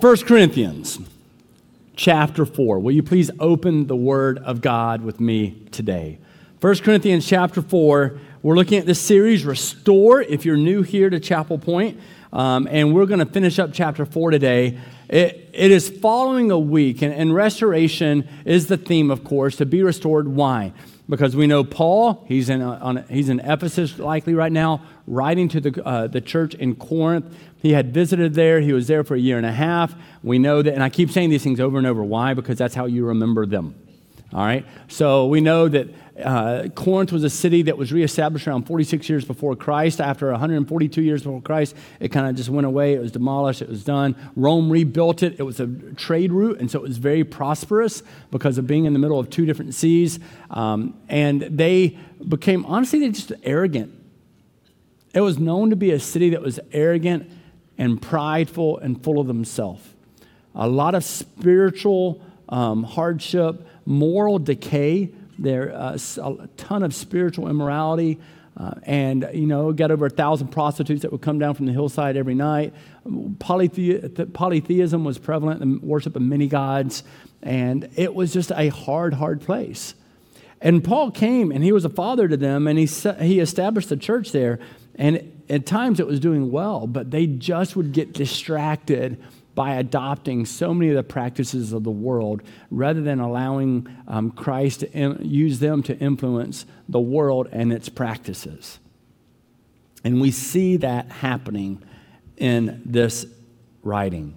1 Corinthians chapter 4. Will you please open the Word of God with me today? 1 Corinthians chapter 4. We're looking at this series, Restore, if you're new here to Chapel Point. Um, and we're going to finish up chapter 4 today. It, it is following a week, and, and restoration is the theme, of course, to be restored. Why? Because we know Paul, he's in, on, he's in Ephesus likely right now, writing to the, uh, the church in Corinth. He had visited there. He was there for a year and a half. We know that, and I keep saying these things over and over. Why? Because that's how you remember them. All right? So we know that uh, Corinth was a city that was reestablished around 46 years before Christ. After 142 years before Christ, it kind of just went away. It was demolished. It was done. Rome rebuilt it. It was a trade route, and so it was very prosperous because of being in the middle of two different seas. Um, and they became, honestly, they just arrogant. It was known to be a city that was arrogant and prideful and full of themselves. A lot of spiritual um, hardship, moral decay. There uh, a ton of spiritual immorality. Uh, and, you know, got over a thousand prostitutes that would come down from the hillside every night. Polythe- polytheism was prevalent the worship of many gods. And it was just a hard, hard place. And Paul came and he was a father to them and he, he established the church there. And at times it was doing well, but they just would get distracted by adopting so many of the practices of the world rather than allowing um, Christ to Im- use them to influence the world and its practices. And we see that happening in this writing.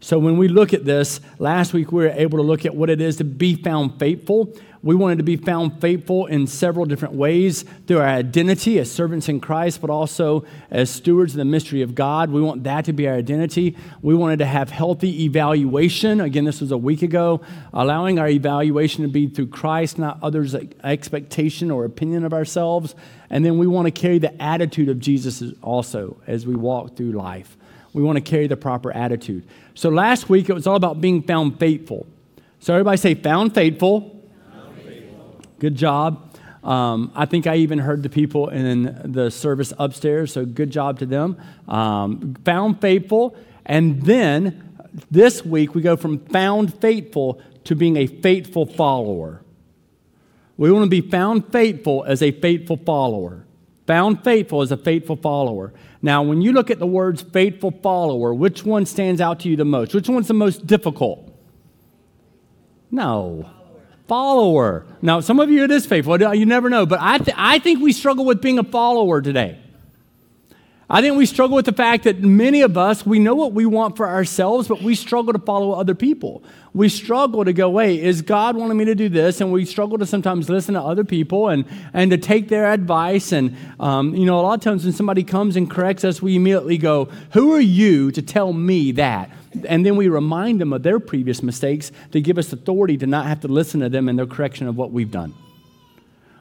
So when we look at this, last week we were able to look at what it is to be found faithful. We wanted to be found faithful in several different ways through our identity as servants in Christ, but also as stewards of the mystery of God. We want that to be our identity. We wanted to have healthy evaluation. Again, this was a week ago, allowing our evaluation to be through Christ, not others' expectation or opinion of ourselves. And then we want to carry the attitude of Jesus also as we walk through life. We want to carry the proper attitude. So last week it was all about being found faithful. So everybody say, found faithful Good job. Um, I think I even heard the people in the service upstairs, so good job to them. Um, found faithful. And then this week we go from found faithful to being a faithful follower. We want to be found faithful as a faithful follower. Found faithful as a faithful follower. Now, when you look at the words faithful follower, which one stands out to you the most? Which one's the most difficult? No follower. Now, some of you it is faithful. You never know. But I, th- I think we struggle with being a follower today. I think we struggle with the fact that many of us, we know what we want for ourselves, but we struggle to follow other people. We struggle to go, wait, is God wanting me to do this? And we struggle to sometimes listen to other people and, and to take their advice. And, um, you know, a lot of times when somebody comes and corrects us, we immediately go, who are you to tell me that? And then we remind them of their previous mistakes to give us authority to not have to listen to them in their correction of what we've done.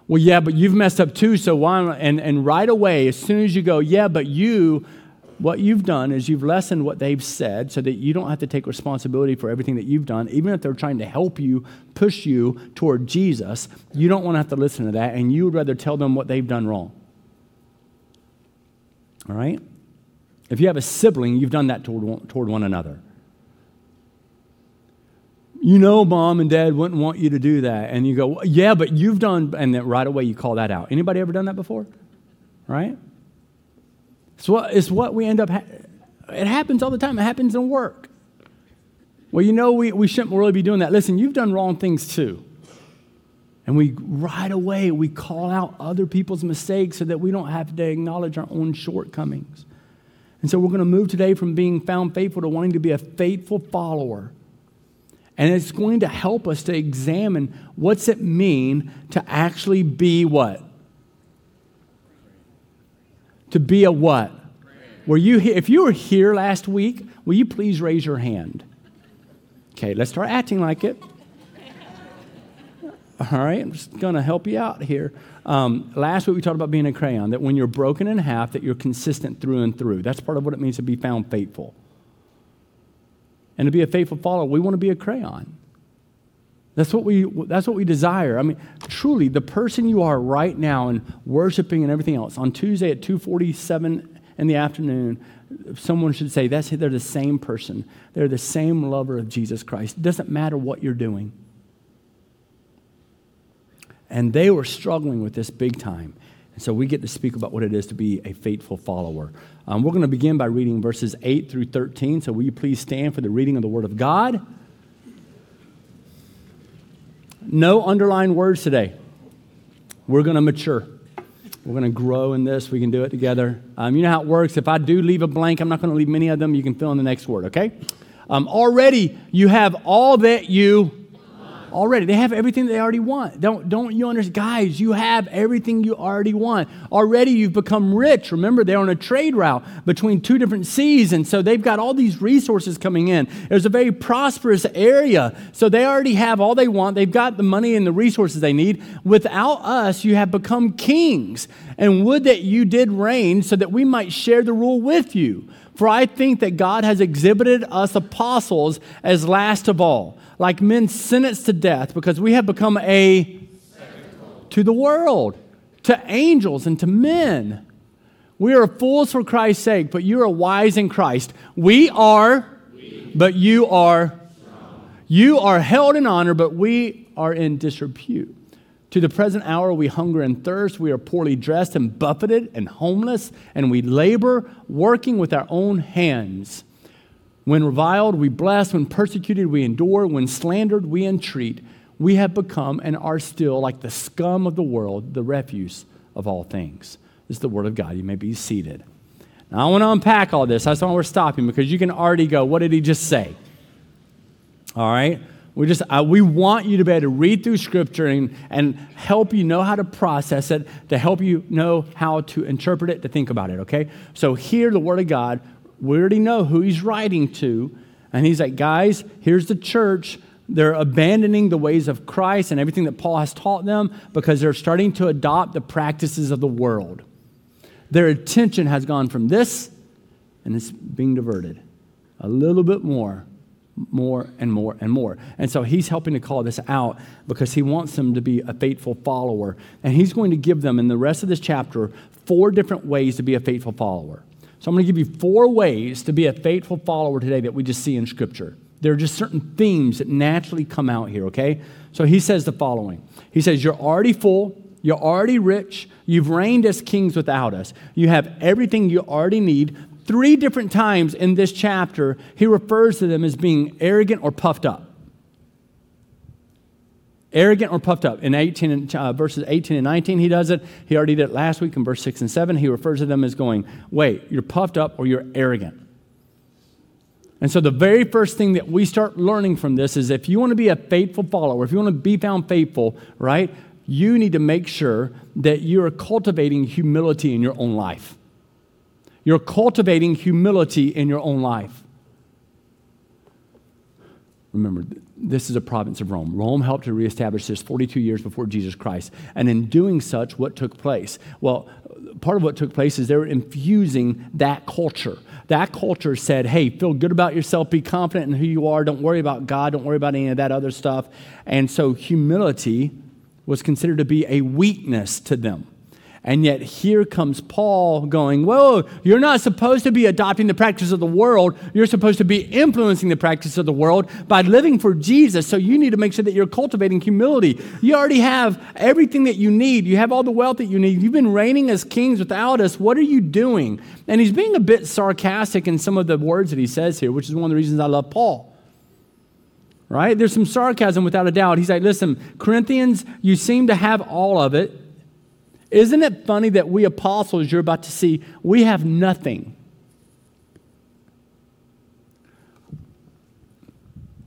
Well, yeah, but you've messed up too, so why? And, and right away, as soon as you go, yeah, but you, what you've done is you've lessened what they've said so that you don't have to take responsibility for everything that you've done. Even if they're trying to help you, push you toward Jesus, you don't want to have to listen to that, and you would rather tell them what they've done wrong. All right? If you have a sibling, you've done that toward, toward one another you know mom and dad wouldn't want you to do that. And you go yeah but you've done and then right away you call that out. Anybody ever done that before? Right? It's what, it's what we end up ha- it happens all the time. It happens in work. Well you know we, we shouldn't really be doing that. Listen you've done wrong things too. And we right away we call out other people's mistakes so that we don't have to acknowledge our own shortcomings. And so we're going to move today from being found faithful to wanting to be a faithful follower and it's going to help us to examine what's it mean to actually be what? To be a what? Were you if you were here last week, will you please raise your hand? Okay, let's start acting like it. All right, I'm just going to help you out here. Um, last week we talked about being a crayon, that when you're broken in half, that you're consistent through and through. That's part of what it means to be found faithful. And to be a faithful follower, we want to be a crayon. That's what we that's what we desire. I mean, truly, the person you are right now and worshiping and everything else. On Tuesday at 247 in the afternoon, someone should say, That's they're the same person. They're the same lover of Jesus Christ. It doesn't matter what you're doing. And they were struggling with this big time. And so we get to speak about what it is to be a faithful follower. Um, we're going to begin by reading verses 8 through 13. So will you please stand for the reading of the Word of God? No underlined words today. We're going to mature. We're going to grow in this. We can do it together. Um, you know how it works. If I do leave a blank, I'm not going to leave many of them. You can fill in the next word, okay? Um, already, you have all that you already. They have everything they already want. Don't, don't you understand? Guys, you have everything you already want. Already you've become rich. Remember, they're on a trade route between two different seas, and so they've got all these resources coming in. It's a very prosperous area. So they already have all they want. They've got the money and the resources they need. Without us, you have become kings. And would that you did reign so that we might share the rule with you. For I think that God has exhibited us apostles as last of all like men sentenced to death because we have become a to the world, to angels, and to men. We are fools for Christ's sake, but you are wise in Christ. We are, but you are. You are held in honor, but we are in disrepute. To the present hour, we hunger and thirst. We are poorly dressed and buffeted and homeless, and we labor, working with our own hands. When reviled, we bless. When persecuted, we endure. When slandered, we entreat. We have become and are still like the scum of the world, the refuse of all things. This is the word of God. You may be seated. Now, I want to unpack all this. That's why we're stopping because you can already go, what did he just say? All right? We just uh, we want you to be able to read through scripture and, and help you know how to process it, to help you know how to interpret it, to think about it, okay? So hear the word of God we already know who he's writing to. And he's like, guys, here's the church. They're abandoning the ways of Christ and everything that Paul has taught them because they're starting to adopt the practices of the world. Their attention has gone from this and it's being diverted a little bit more, more and more and more. And so he's helping to call this out because he wants them to be a faithful follower. And he's going to give them in the rest of this chapter four different ways to be a faithful follower. So I'm going to give you four ways to be a faithful follower today that we just see in Scripture. There are just certain themes that naturally come out here, okay? So he says the following He says, You're already full, you're already rich, you've reigned as kings without us, you have everything you already need. Three different times in this chapter, he refers to them as being arrogant or puffed up arrogant or puffed up. In 18, uh, verses 18 and 19, he does it. He already did it last week in verse 6 and 7. He refers to them as going, wait, you're puffed up or you're arrogant. And so, the very first thing that we start learning from this is if you want to be a faithful follower, if you want to be found faithful, right, you need to make sure that you're cultivating humility in your own life. You're cultivating humility in your own life. Remember, this is a province of Rome. Rome helped to reestablish this 42 years before Jesus Christ. And in doing such, what took place? Well, part of what took place is they were infusing that culture. That culture said, hey, feel good about yourself, be confident in who you are, don't worry about God, don't worry about any of that other stuff. And so humility was considered to be a weakness to them. And yet here comes Paul going, Whoa, you're not supposed to be adopting the practice of the world. You're supposed to be influencing the practice of the world by living for Jesus. So you need to make sure that you're cultivating humility. You already have everything that you need. You have all the wealth that you need. You've been reigning as kings without us. What are you doing? And he's being a bit sarcastic in some of the words that he says here, which is one of the reasons I love Paul right? There's some sarcasm without a doubt. He's like, listen, Corinthians, you seem to have all of it. Isn't it funny that we apostles, you're about to see, we have nothing?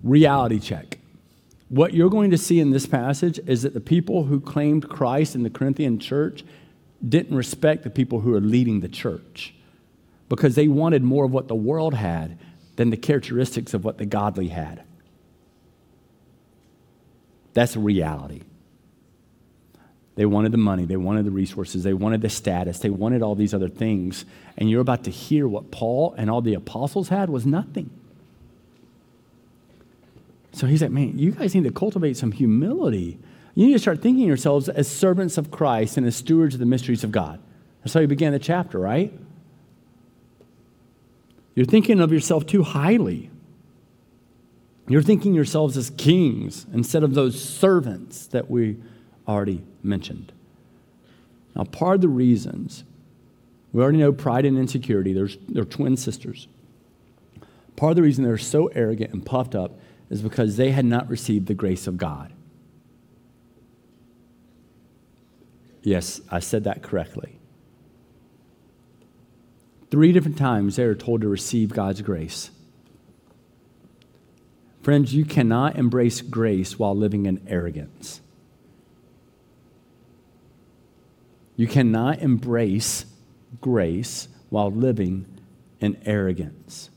Reality check. What you're going to see in this passage is that the people who claimed Christ in the Corinthian church didn't respect the people who are leading the church because they wanted more of what the world had than the characteristics of what the godly had. That's reality. They wanted the money, they wanted the resources, they wanted the status, they wanted all these other things. And you're about to hear what Paul and all the apostles had was nothing. So he's like, man, you guys need to cultivate some humility. You need to start thinking yourselves as servants of Christ and as stewards of the mysteries of God. That's how he began the chapter, right? You're thinking of yourself too highly. You're thinking yourselves as kings instead of those servants that we already mentioned. Now, part of the reasons, we already know pride and insecurity, There's, they're twin sisters. Part of the reason they're so arrogant and puffed up is because they had not received the grace of God. Yes, I said that correctly. Three different times they are told to receive God's grace. Friends, you cannot embrace grace while living in arrogance. You cannot embrace grace while living in arrogance.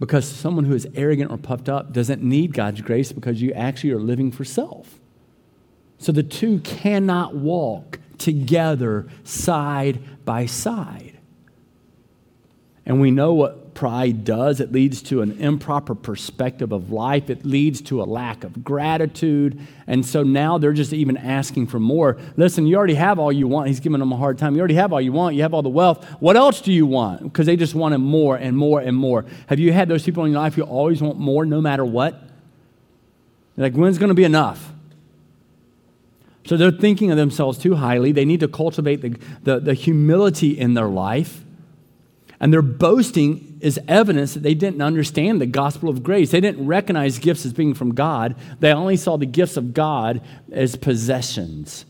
Because someone who is arrogant or puffed up doesn't need God's grace because you actually are living for self. So the two cannot walk together side by side. And we know what pride does it leads to an improper perspective of life, it leads to a lack of gratitude. And so now they're just even asking for more. Listen, you already have all you want. He's giving them a hard time. You already have all you want, you have all the wealth. What else do you want? Because they just wanted more and more and more. Have you had those people in your life who always want more no matter what? like, when's going to be enough? So they're thinking of themselves too highly. They need to cultivate the, the, the humility in their life. And their boasting is evidence that they didn't understand the gospel of grace. They didn't recognize gifts as being from God. They only saw the gifts of God as possessions.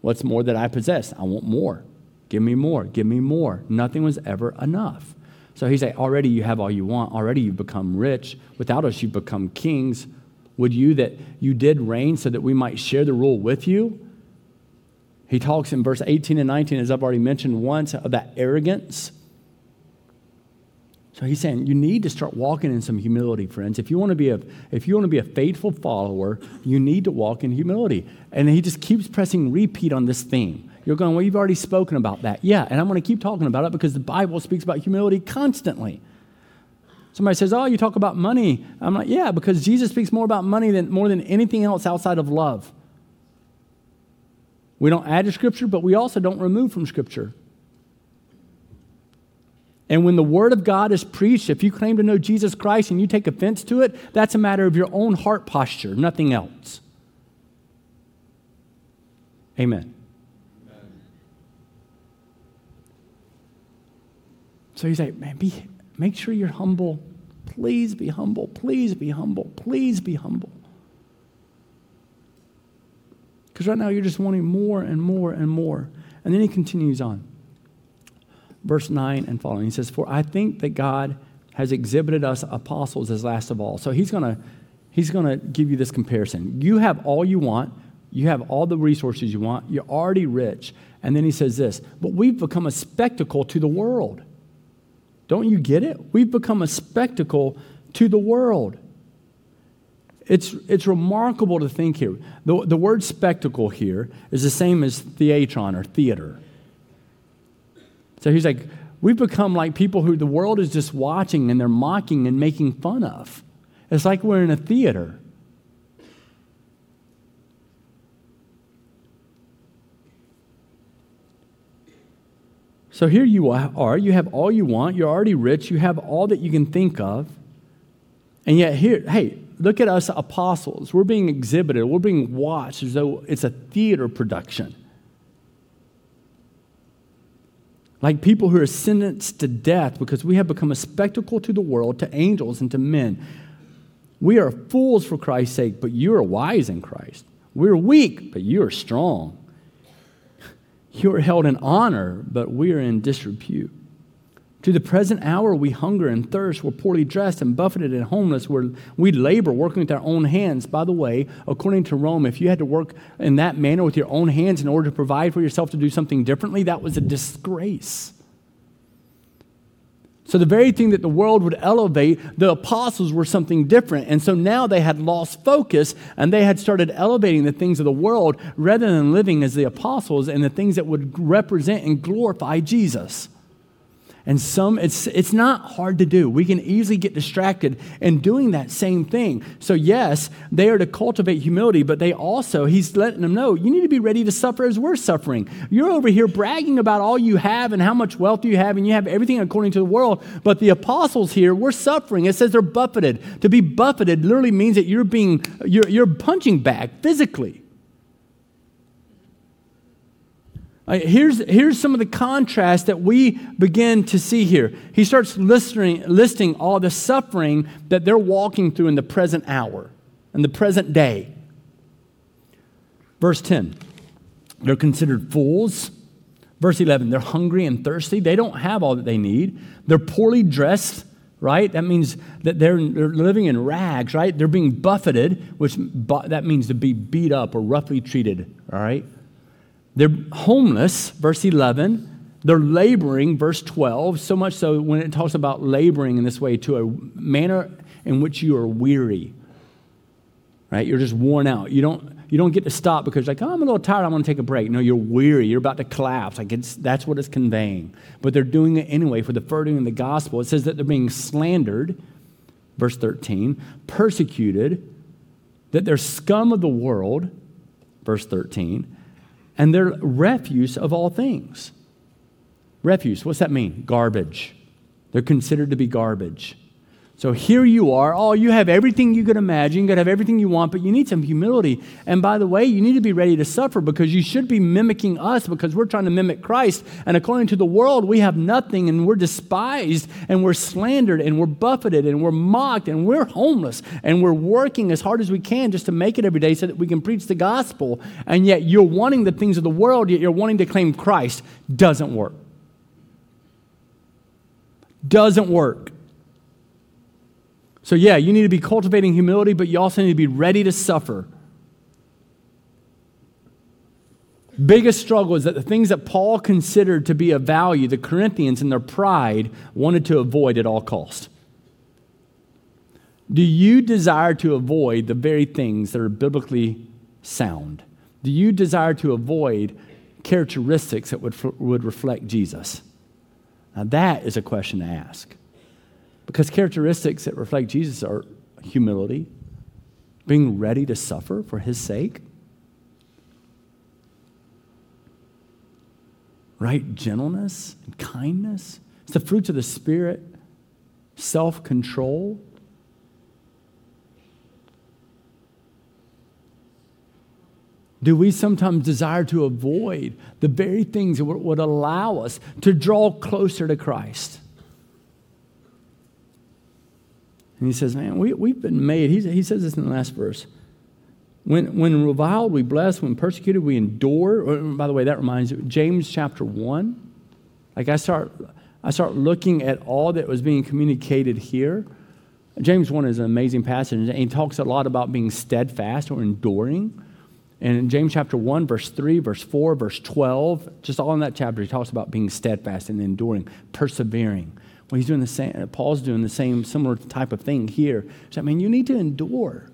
What's more that I possess? I want more. Give me more. Give me more. Nothing was ever enough. So he's like, already you have all you want. Already you've become rich. Without us, you've become kings. Would you that you did reign so that we might share the rule with you? He talks in verse 18 and 19, as I've already mentioned once, that arrogance so he's saying you need to start walking in some humility, friends. If you want to be a if you want to be a faithful follower, you need to walk in humility. And he just keeps pressing repeat on this theme. You're going, well, you've already spoken about that. Yeah, and I'm going to keep talking about it because the Bible speaks about humility constantly. Somebody says, "Oh, you talk about money." I'm like, "Yeah, because Jesus speaks more about money than more than anything else outside of love." We don't add to Scripture, but we also don't remove from Scripture. And when the word of God is preached, if you claim to know Jesus Christ and you take offense to it, that's a matter of your own heart posture, nothing else. Amen. Amen. So he's like, man, be, make sure you're humble. Please be humble. Please be humble. Please be humble. Because right now you're just wanting more and more and more. And then he continues on verse 9 and following. He says, For I think that God has exhibited us apostles as last of all. So he's going to he's going to give you this comparison. You have all you want, you have all the resources you want, you're already rich. And then he says this, but we've become a spectacle to the world. Don't you get it? We've become a spectacle to the world. It's, it's remarkable to think here. The, the word spectacle here is the same as theatron or theater. So he's like, we've become like people who the world is just watching and they're mocking and making fun of. It's like we're in a theater. So here you are, you have all you want, you're already rich, you have all that you can think of. And yet, here, hey, look at us apostles. We're being exhibited, we're being watched as though it's a theater production. Like people who are sentenced to death because we have become a spectacle to the world, to angels, and to men. We are fools for Christ's sake, but you are wise in Christ. We're weak, but you are strong. You are held in honor, but we are in disrepute. To the present hour, we hunger and thirst. We're poorly dressed and buffeted and homeless. We're, we labor working with our own hands. By the way, according to Rome, if you had to work in that manner with your own hands in order to provide for yourself to do something differently, that was a disgrace. So, the very thing that the world would elevate, the apostles were something different. And so now they had lost focus and they had started elevating the things of the world rather than living as the apostles and the things that would represent and glorify Jesus. And some, it's, it's not hard to do. We can easily get distracted in doing that same thing. So, yes, they are to cultivate humility, but they also, he's letting them know, you need to be ready to suffer as we're suffering. You're over here bragging about all you have and how much wealth you have, and you have everything according to the world. But the apostles here, we're suffering. It says they're buffeted. To be buffeted literally means that you're being, you're, you're punching back physically. Uh, here's, here's some of the contrast that we begin to see here. He starts listing, listing all the suffering that they're walking through in the present hour, in the present day. Verse 10, they're considered fools. Verse 11, they're hungry and thirsty. They don't have all that they need. They're poorly dressed, right? That means that they're, they're living in rags, right? They're being buffeted, which that means to be beat up or roughly treated, all right? They're homeless, verse 11. They're laboring, verse 12. So much so when it talks about laboring in this way, to a manner in which you are weary. Right? You're just worn out. You don't, you don't get to stop because like, oh, I'm a little tired, I'm gonna take a break. No, you're weary, you're about to collapse. Like that's what it's conveying. But they're doing it anyway for the furthering of the gospel. It says that they're being slandered, verse 13, persecuted, that they're scum of the world, verse 13 and they're refuse of all things. Refuse, what's that mean? Garbage. They're considered to be garbage. So here you are. Oh, you have everything you could imagine. You could have everything you want, but you need some humility. And by the way, you need to be ready to suffer because you should be mimicking us because we're trying to mimic Christ. And according to the world, we have nothing and we're despised and we're slandered and we're buffeted and we're mocked and we're homeless and we're working as hard as we can just to make it every day so that we can preach the gospel. And yet you're wanting the things of the world, yet you're wanting to claim Christ. Doesn't work. Doesn't work. So, yeah, you need to be cultivating humility, but you also need to be ready to suffer. Biggest struggle is that the things that Paul considered to be of value, the Corinthians in their pride wanted to avoid at all cost. Do you desire to avoid the very things that are biblically sound? Do you desire to avoid characteristics that would, would reflect Jesus? Now, that is a question to ask. Because characteristics that reflect Jesus are humility, being ready to suffer for his sake, right? Gentleness and kindness. It's the fruits of the Spirit, self control. Do we sometimes desire to avoid the very things that would allow us to draw closer to Christ? And he says, Man, we, we've been made. He, he says this in the last verse. When, when reviled, we bless. When persecuted, we endure. Uh, by the way, that reminds me, James chapter 1. Like I start, I start looking at all that was being communicated here. James 1 is an amazing passage, and he talks a lot about being steadfast or enduring. And in James chapter 1, verse 3, verse 4, verse 12, just all in that chapter, he talks about being steadfast and enduring, persevering. Well, he's doing the same, uh, Paul's doing the same similar type of thing here. So, I mean, you need to endure.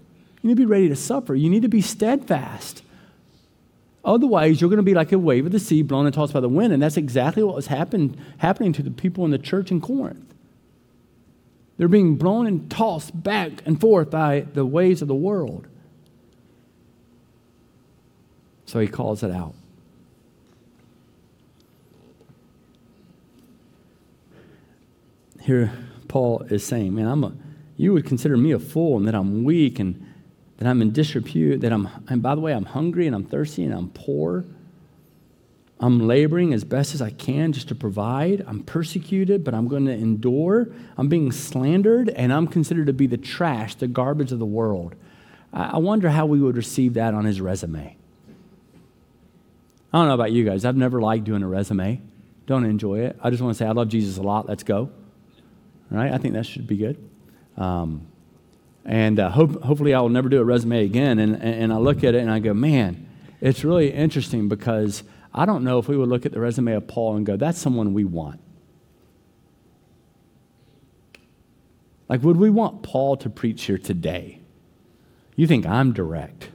You need to be ready to suffer. You need to be steadfast. Otherwise, you're going to be like a wave of the sea blown and tossed by the wind. And that's exactly what was happen, happening to the people in the church in Corinth. They're being blown and tossed back and forth by the waves of the world. So he calls it out. Here Paul is saying, man, I'm a, you would consider me a fool and that I'm weak and that I'm in disrepute, that I'm, and by the way, I'm hungry and I'm thirsty and I'm poor. I'm laboring as best as I can just to provide. I'm persecuted, but I'm going to endure. I'm being slandered, and I'm considered to be the trash, the garbage of the world. I wonder how we would receive that on his resume. I don't know about you guys. I've never liked doing a resume. Don't enjoy it. I just want to say I love Jesus a lot. Let's go right? I think that should be good. Um, and uh, hope, hopefully, I will never do a resume again. And, and I look at it and I go, man, it's really interesting because I don't know if we would look at the resume of Paul and go, that's someone we want. Like, would we want Paul to preach here today? You think I'm direct.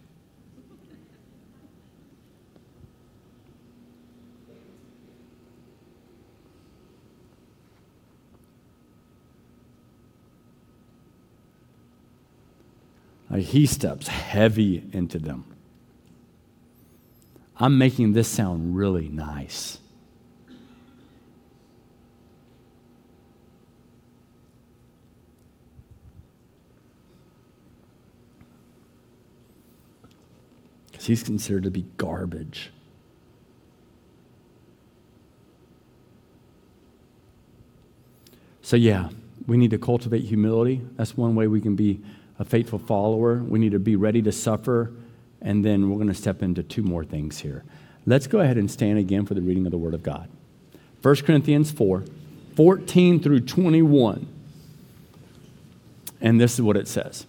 Like he steps heavy into them. I'm making this sound really nice. Because he's considered to be garbage. So, yeah, we need to cultivate humility. That's one way we can be a faithful follower. We need to be ready to suffer. And then we're going to step into two more things here. Let's go ahead and stand again for the reading of the Word of God. 1 Corinthians 4 14 through 21. And this is what it says.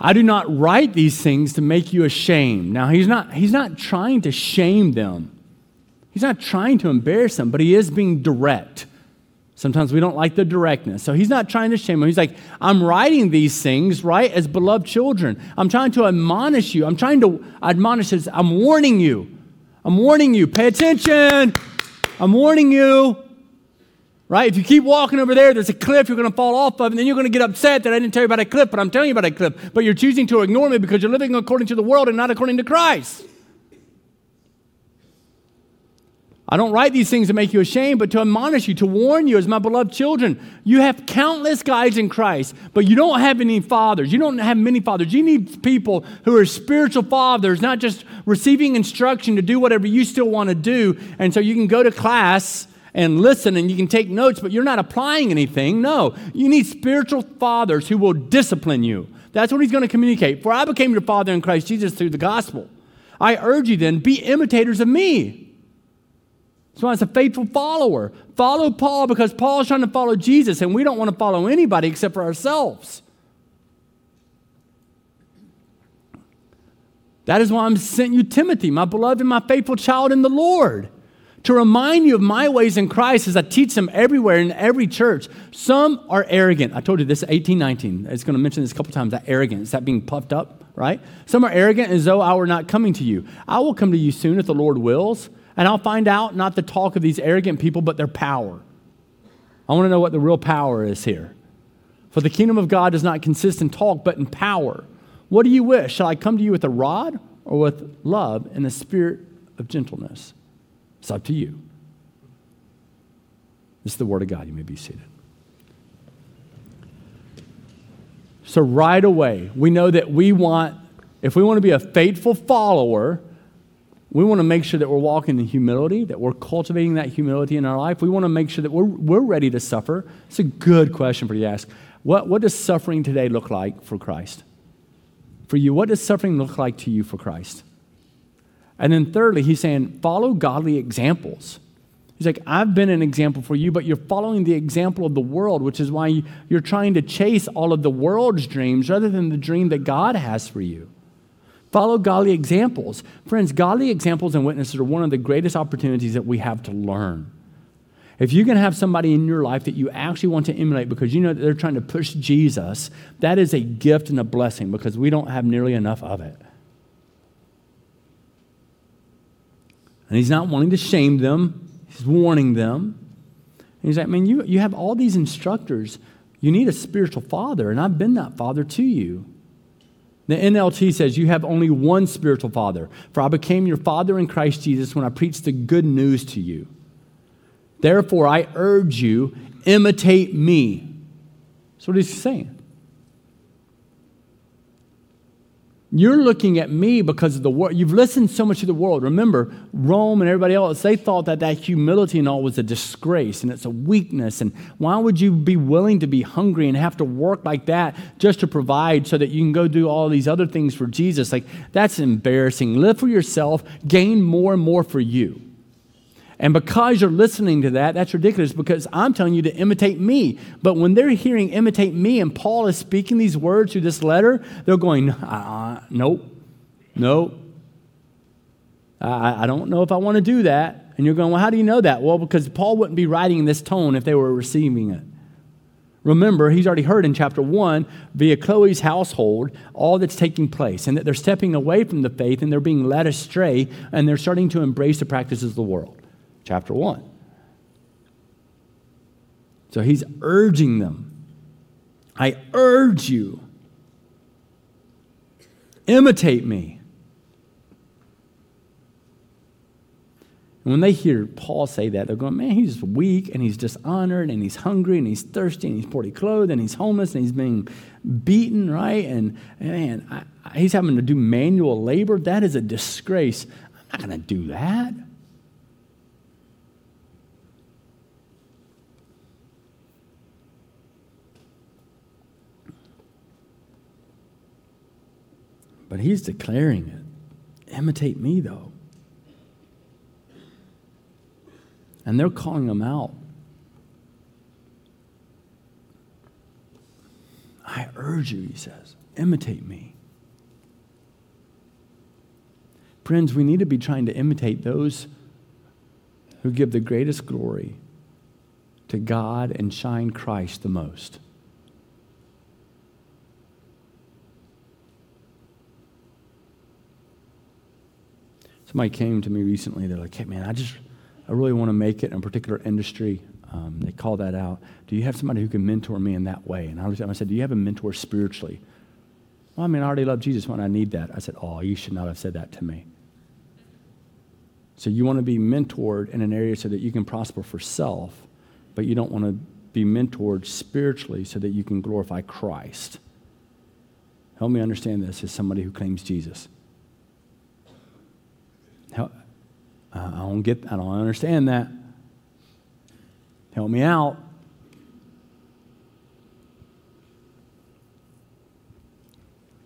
I do not write these things to make you ashamed. Now, he's not, he's not trying to shame them. He's not trying to embarrass them, but he is being direct. Sometimes we don't like the directness. So he's not trying to shame him. He's like, I'm writing these things, right, as beloved children. I'm trying to admonish you. I'm trying to admonish us. I'm warning you. I'm warning you. Pay attention. I'm warning you. Right? If you keep walking over there, there's a cliff you're going to fall off of, and then you're going to get upset that I didn't tell you about a cliff, but I'm telling you about a cliff. But you're choosing to ignore me because you're living according to the world and not according to Christ. I don't write these things to make you ashamed, but to admonish you, to warn you as my beloved children. You have countless guides in Christ, but you don't have any fathers. You don't have many fathers. You need people who are spiritual fathers, not just receiving instruction to do whatever you still want to do. And so you can go to class and listen and you can take notes, but you're not applying anything. No, you need spiritual fathers who will discipline you. That's what he's going to communicate. For I became your father in Christ Jesus through the gospel. I urge you then, be imitators of me so as a faithful follower. Follow Paul because Paul's trying to follow Jesus, and we don't want to follow anybody except for ourselves. That is why I'm sent you Timothy, my beloved and my faithful child in the Lord, to remind you of my ways in Christ as I teach them everywhere in every church. Some are arrogant. I told you this 18, 19. It's going to mention this a couple times that arrogance, that being puffed up, right? Some are arrogant as though I were not coming to you. I will come to you soon if the Lord wills. And I'll find out not the talk of these arrogant people, but their power. I want to know what the real power is here. For the kingdom of God does not consist in talk, but in power. What do you wish? Shall I come to you with a rod or with love and the spirit of gentleness? It's up to you. This is the word of God. You may be seated. So, right away, we know that we want, if we want to be a faithful follower, we want to make sure that we're walking in humility, that we're cultivating that humility in our life. We want to make sure that we're, we're ready to suffer. It's a good question for you to ask. What, what does suffering today look like for Christ? For you, what does suffering look like to you for Christ? And then, thirdly, he's saying, follow godly examples. He's like, I've been an example for you, but you're following the example of the world, which is why you're trying to chase all of the world's dreams rather than the dream that God has for you. Follow godly examples. Friends, godly examples and witnesses are one of the greatest opportunities that we have to learn. If you can have somebody in your life that you actually want to emulate because you know that they're trying to push Jesus, that is a gift and a blessing because we don't have nearly enough of it. And he's not wanting to shame them, he's warning them. And he's like, man, you, you have all these instructors. You need a spiritual father, and I've been that father to you. The NLT says, You have only one spiritual father, for I became your father in Christ Jesus when I preached the good news to you. Therefore, I urge you, imitate me. That's what he's saying. You're looking at me because of the world. You've listened so much to the world. Remember, Rome and everybody else, they thought that that humility and all was a disgrace and it's a weakness. And why would you be willing to be hungry and have to work like that just to provide so that you can go do all these other things for Jesus? Like, that's embarrassing. Live for yourself, gain more and more for you. And because you're listening to that, that's ridiculous because I'm telling you to imitate me. But when they're hearing imitate me and Paul is speaking these words through this letter, they're going, uh, nope, nope. I, I don't know if I want to do that. And you're going, well, how do you know that? Well, because Paul wouldn't be writing in this tone if they were receiving it. Remember, he's already heard in chapter 1 via Chloe's household all that's taking place and that they're stepping away from the faith and they're being led astray and they're starting to embrace the practices of the world chapter 1. So he's urging them I urge you. Imitate me. And when they hear Paul say that, they're going, man, he's weak and he's dishonored and he's hungry and he's thirsty and he's poorly clothed and he's homeless and he's being beaten, right? And man, I, he's having to do manual labor. That is a disgrace. I'm not going to do that. But he's declaring it. Imitate me, though. And they're calling him out. I urge you, he says, imitate me. Friends, we need to be trying to imitate those who give the greatest glory to God and shine Christ the most. Somebody came to me recently. They're like, hey, man, I just I really want to make it in a particular industry. Um, they call that out. Do you have somebody who can mentor me in that way? And I, was, I said, Do you have a mentor spiritually? Well, I mean, I already love Jesus when I need that. I said, Oh, you should not have said that to me. So you want to be mentored in an area so that you can prosper for self, but you don't want to be mentored spiritually so that you can glorify Christ. Help me understand this as somebody who claims Jesus. Help, I don't get, I don't understand that. Help me out.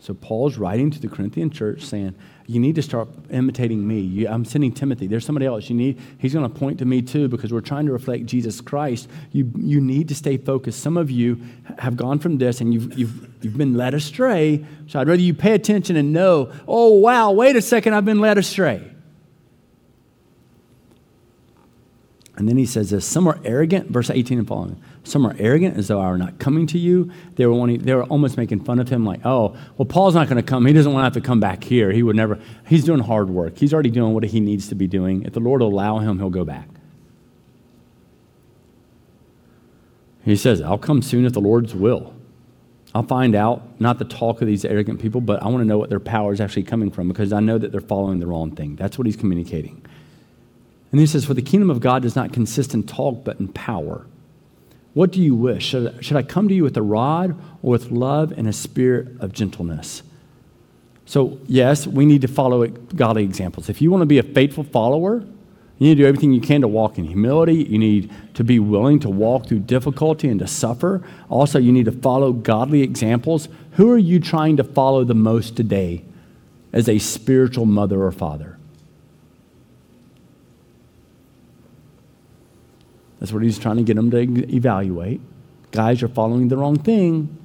So Paul's writing to the Corinthian church saying, you need to start imitating me. You, I'm sending Timothy. There's somebody else. You need, he's going to point to me too because we're trying to reflect Jesus Christ. You, you need to stay focused. Some of you have gone from this and you've, you've, you've been led astray. So I'd rather you pay attention and know, oh, wow, wait a second, I've been led astray. And then he says this some are arrogant, verse 18 and following. Some are arrogant as though I were not coming to you. They were, wanting, they were almost making fun of him, like, oh, well, Paul's not going to come. He doesn't want to have to come back here. He would never, he's doing hard work. He's already doing what he needs to be doing. If the Lord will allow him, he'll go back. He says, I'll come soon if the Lord's will. I'll find out, not the talk of these arrogant people, but I want to know what their power is actually coming from because I know that they're following the wrong thing. That's what he's communicating. And he says, For the kingdom of God does not consist in talk, but in power. What do you wish? Should, should I come to you with a rod or with love and a spirit of gentleness? So, yes, we need to follow godly examples. If you want to be a faithful follower, you need to do everything you can to walk in humility. You need to be willing to walk through difficulty and to suffer. Also, you need to follow godly examples. Who are you trying to follow the most today as a spiritual mother or father? That's what he's trying to get them to evaluate. Guys you're following the wrong thing.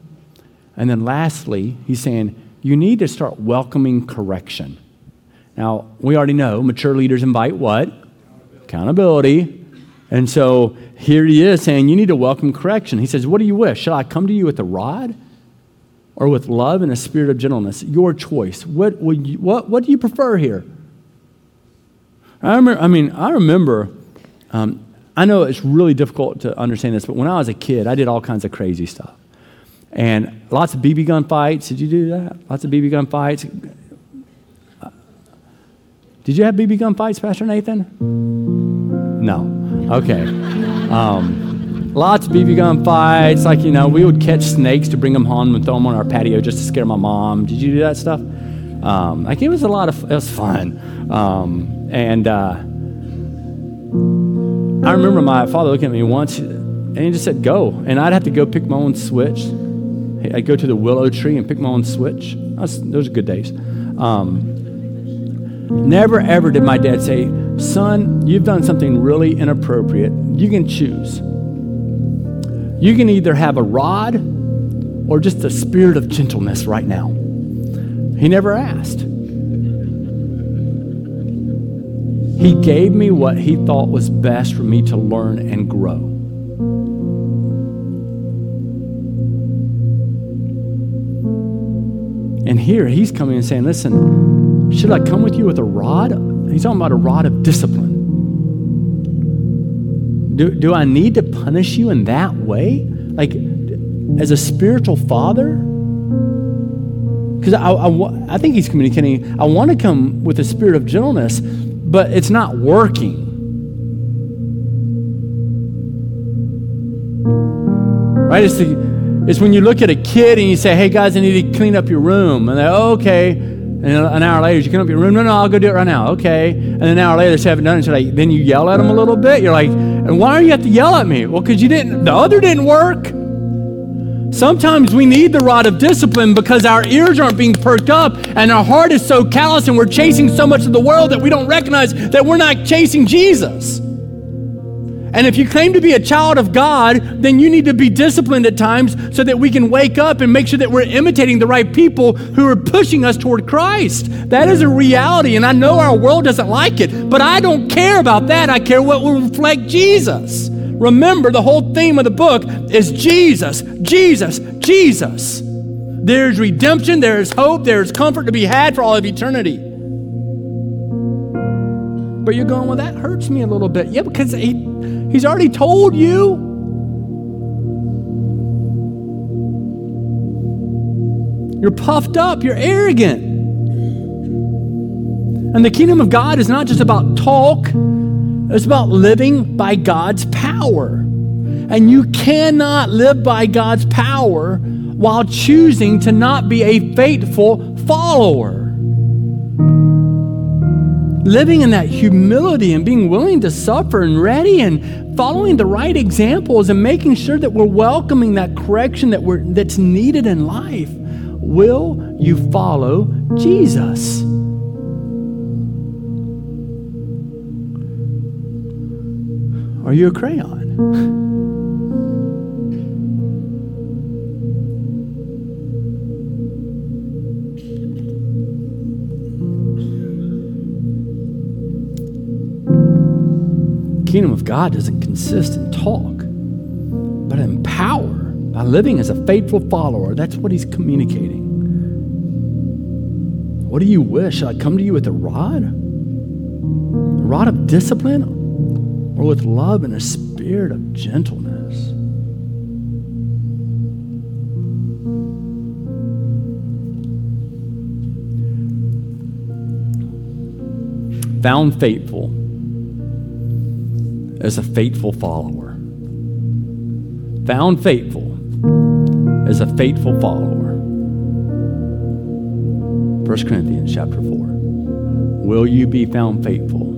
And then lastly, he's saying, you need to start welcoming correction. Now, we already know mature leaders invite what? Accountability. And so here he is saying, You need to welcome correction. He says, What do you wish? Shall I come to you with a rod or with love and a spirit of gentleness? Your choice. What, would you, what, what do you prefer here? I, remember, I mean, I remember um, I know it's really difficult to understand this, but when I was a kid, I did all kinds of crazy stuff. And lots of BB gun fights. Did you do that? Lots of BB gun fights. Did you have BB gun fights, Pastor Nathan? No. Okay. Um, lots of BB gun fights. Like, you know, we would catch snakes to bring them home and throw them on our patio just to scare my mom. Did you do that stuff? Um, like, it was a lot of, it was fun. Um, and, uh, I remember my father looking at me once and he just said, Go. And I'd have to go pick my own switch. I'd go to the willow tree and pick my own switch. Was, those are good days. Um, never, ever did my dad say, Son, you've done something really inappropriate. You can choose. You can either have a rod or just a spirit of gentleness right now. He never asked. He gave me what He thought was best for me to learn and grow. And here He's coming and saying, Listen, should I come with you with a rod? He's talking about a rod of discipline. Do, do I need to punish you in that way? Like, as a spiritual father? Because I, I, I think he's communicating, I want to come with a spirit of gentleness, but it's not working. Right? It's, the, it's when you look at a kid and you say, hey guys, I need to clean up your room. And they're, oh, okay. And an hour later, you clean up your room. No, no, I'll go do it right now. Okay. And an hour later, they haven't done it. So like, then you yell at them a little bit. You're like, and why are you have to yell at me? Well, because you didn't, the other didn't work. Sometimes we need the rod of discipline because our ears aren't being perked up and our heart is so callous and we're chasing so much of the world that we don't recognize that we're not chasing Jesus. And if you claim to be a child of God, then you need to be disciplined at times so that we can wake up and make sure that we're imitating the right people who are pushing us toward Christ. That is a reality, and I know our world doesn't like it, but I don't care about that. I care what will reflect Jesus. Remember, the whole theme of the book is Jesus, Jesus, Jesus. There's redemption, there's hope, there's comfort to be had for all of eternity. But you're going, well, that hurts me a little bit. Yeah, because he, he's already told you. You're puffed up, you're arrogant. And the kingdom of God is not just about talk, it's about living by God's power. And you cannot live by God's power while choosing to not be a faithful follower living in that humility and being willing to suffer and ready and following the right examples and making sure that we're welcoming that correction that we're, that's needed in life. Will you follow Jesus? Are you a crayon? kingdom of God doesn't consist in talk, but in power by living as a faithful follower. That's what he's communicating. What do you wish? Shall I come to you with a rod? A rod of discipline? Or with love and a spirit of gentleness? Found faithful as a faithful follower. Found faithful as a faithful follower. 1 Corinthians chapter 4. Will you be found faithful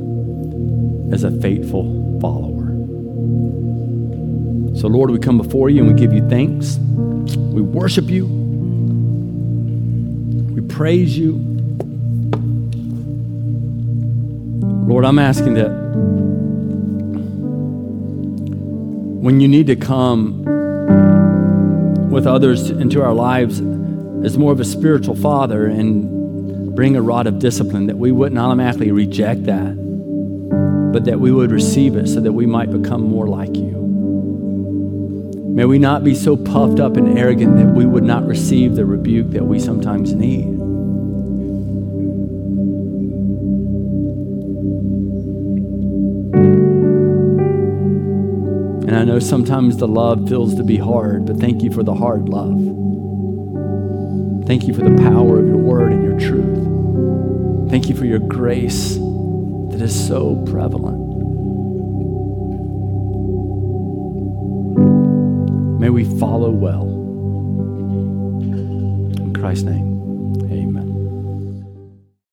as a faithful follower? So, Lord, we come before you and we give you thanks. We worship you. We praise you. Lord, I'm asking that when you need to come with others into our lives as more of a spiritual father and bring a rod of discipline, that we wouldn't automatically reject that, but that we would receive it so that we might become more like you. May we not be so puffed up and arrogant that we would not receive the rebuke that we sometimes need. And I know sometimes the love feels to be hard, but thank you for the hard love. Thank you for the power of your word and your truth. Thank you for your grace that is so prevalent. May we follow well. In Christ's name.